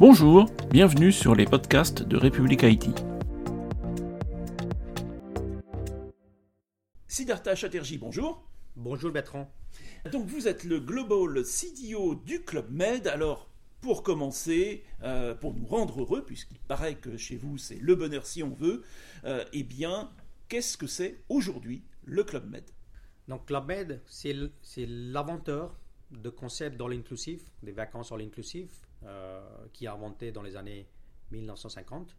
Bonjour, bienvenue sur les podcasts de République Haïti. Siddhartha Chatterjee, bonjour. Bonjour Bertrand. Donc vous êtes le Global CDO du Club Med. Alors pour commencer, euh, pour nous rendre heureux, puisqu'il paraît que chez vous c'est le bonheur si on veut, euh, eh bien qu'est-ce que c'est aujourd'hui le Club Med? Donc Club Med, c'est l'inventeur de concept all inclusive, des vacances all inclusive, euh, qui a inventé dans les années 1950.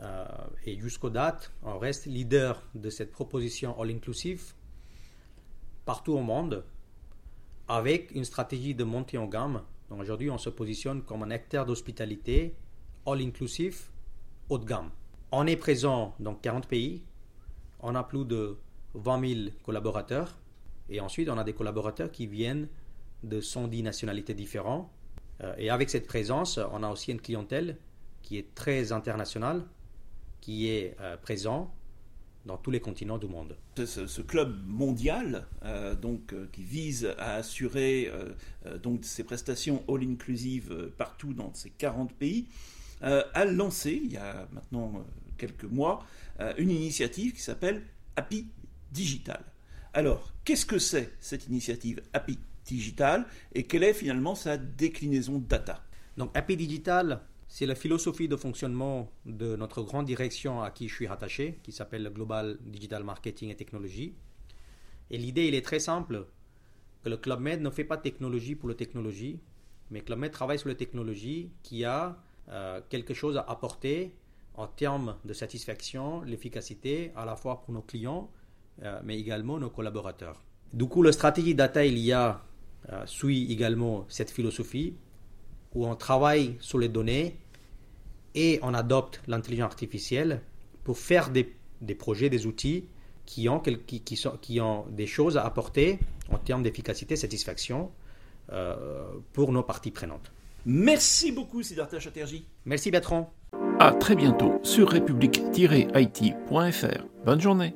Euh, et jusqu'aux dates, on reste leader de cette proposition all-inclusive partout au monde avec une stratégie de montée en gamme. Donc aujourd'hui, on se positionne comme un acteur d'hospitalité all-inclusive haut de gamme. On est présent dans 40 pays, on a plus de 20 000 collaborateurs et ensuite on a des collaborateurs qui viennent de 110 nationalités différentes euh, et avec cette présence, on a aussi une clientèle qui est très internationale, qui est euh, présent dans tous les continents du monde. Ce, club mondial, euh, donc, qui vise à assurer donc ces prestations all-inclusive partout dans ces 40 pays, a lancé, il y a maintenant quelques mois, une initiative qui s'appelle Happy Digital. Alors, qu'est-ce que c'est cette initiative Happy digital et quelle est finalement sa déclinaison data. Donc Happy Digital, c'est la philosophie de fonctionnement de notre grande direction à qui je suis rattaché, qui s'appelle le Global Digital Marketing et Technologie. Et l'idée, il est très simple, que le Club Med ne fait pas technologie pour la technologie, mais Club Med travaille sur la technologie qui a euh, quelque chose à apporter en termes de satisfaction, l'efficacité, à la fois pour nos clients, euh, mais également nos collaborateurs. Du coup, la stratégie data, il y a suit également cette philosophie où on travaille sur les données et on adopte l'intelligence artificielle pour faire des, des, projets, des outils qui ont, qui, qui, sont, qui ont des choses à apporter en termes d'efficacité, satisfaction euh, pour nos parties prenantes. Merci beaucoup Siddhartha Chatterjee. Merci Bertrand. À très bientôt sur république-it.fr. Bonne journée.